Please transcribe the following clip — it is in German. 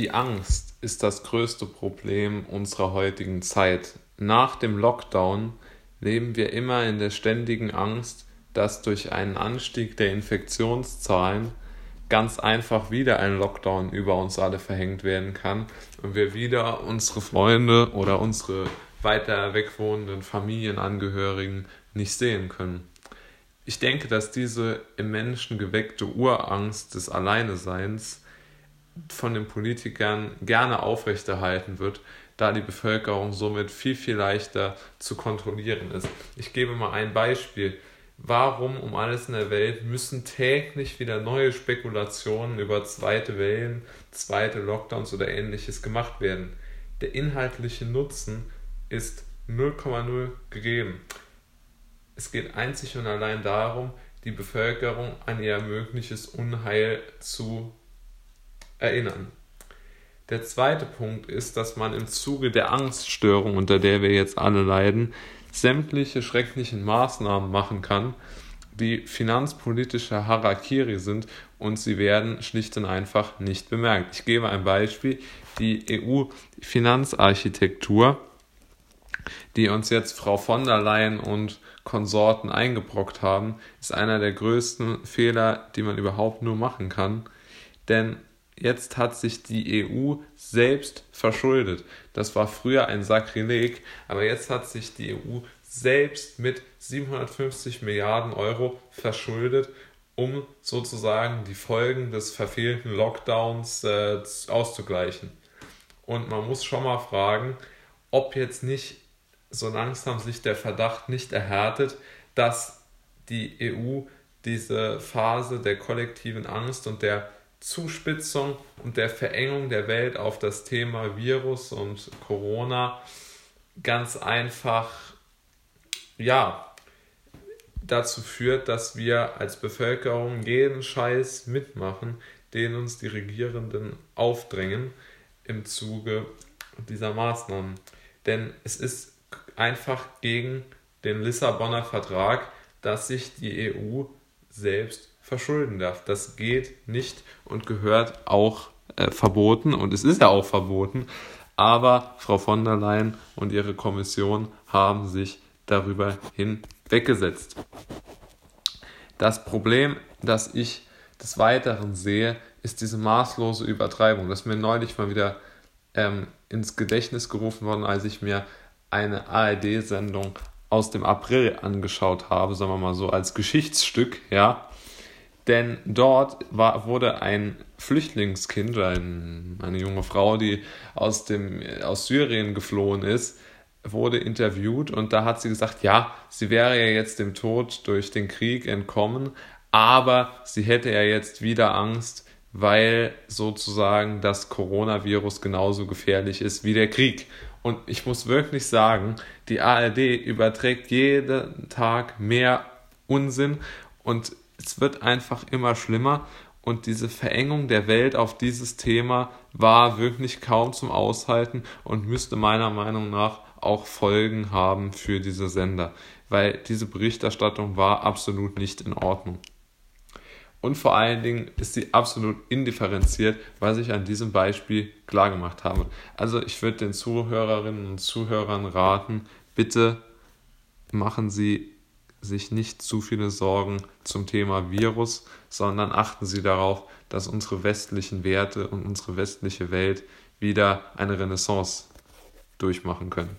Die Angst ist das größte Problem unserer heutigen Zeit. Nach dem Lockdown leben wir immer in der ständigen Angst, dass durch einen Anstieg der Infektionszahlen ganz einfach wieder ein Lockdown über uns alle verhängt werden kann und wir wieder unsere Freunde oder unsere weiter weg wohnenden Familienangehörigen nicht sehen können. Ich denke, dass diese im Menschen geweckte Urangst des Alleineseins von den Politikern gerne aufrechterhalten wird, da die Bevölkerung somit viel, viel leichter zu kontrollieren ist. Ich gebe mal ein Beispiel. Warum um alles in der Welt müssen täglich wieder neue Spekulationen über zweite Wellen, zweite Lockdowns oder ähnliches gemacht werden? Der inhaltliche Nutzen ist 0,0 gegeben. Es geht einzig und allein darum, die Bevölkerung an ihr mögliches Unheil zu erinnern. Der zweite Punkt ist, dass man im Zuge der Angststörung, unter der wir jetzt alle leiden, sämtliche schrecklichen Maßnahmen machen kann, die finanzpolitische Harakiri sind und sie werden schlicht und einfach nicht bemerkt. Ich gebe ein Beispiel. Die EU-Finanzarchitektur, die uns jetzt Frau von der Leyen und Konsorten eingebrockt haben, ist einer der größten Fehler, die man überhaupt nur machen kann. Denn jetzt hat sich die EU selbst verschuldet. Das war früher ein Sakrileg, aber jetzt hat sich die EU selbst mit 750 Milliarden Euro verschuldet, um sozusagen die Folgen des verfehlten Lockdowns äh, auszugleichen. Und man muss schon mal fragen, ob jetzt nicht so langsam sich der Verdacht nicht erhärtet, dass die EU diese Phase der kollektiven Angst und der Zuspitzung und der Verengung der Welt auf das Thema Virus und Corona ganz einfach ja dazu führt, dass wir als Bevölkerung jeden Scheiß mitmachen, den uns die Regierenden aufdrängen im Zuge dieser Maßnahmen. Denn es ist einfach gegen den Lissabonner Vertrag, dass sich die EU selbst verschulden darf. Das geht nicht und gehört auch äh, verboten und es ist ja auch verboten. Aber Frau von der Leyen und ihre Kommission haben sich darüber hinweggesetzt. Das Problem, das ich des Weiteren sehe, ist diese maßlose Übertreibung. Das ist mir neulich mal wieder ähm, ins Gedächtnis gerufen worden, als ich mir eine ARD-Sendung aus dem April angeschaut habe, sagen wir mal so als Geschichtsstück, ja, denn dort war, wurde ein Flüchtlingskind, ein, eine junge Frau, die aus, dem, aus Syrien geflohen ist, wurde interviewt und da hat sie gesagt, ja, sie wäre ja jetzt dem Tod durch den Krieg entkommen, aber sie hätte ja jetzt wieder Angst, weil sozusagen das Coronavirus genauso gefährlich ist wie der Krieg. Und ich muss wirklich sagen, die ARD überträgt jeden Tag mehr Unsinn und es wird einfach immer schlimmer und diese Verengung der Welt auf dieses Thema war wirklich kaum zum Aushalten und müsste meiner Meinung nach auch Folgen haben für diese Sender, weil diese Berichterstattung war absolut nicht in Ordnung. Und vor allen Dingen ist sie absolut indifferenziert, was ich an diesem Beispiel klargemacht habe. Also ich würde den Zuhörerinnen und Zuhörern raten, bitte machen Sie sich nicht zu viele Sorgen zum Thema Virus, sondern achten Sie darauf, dass unsere westlichen Werte und unsere westliche Welt wieder eine Renaissance durchmachen können.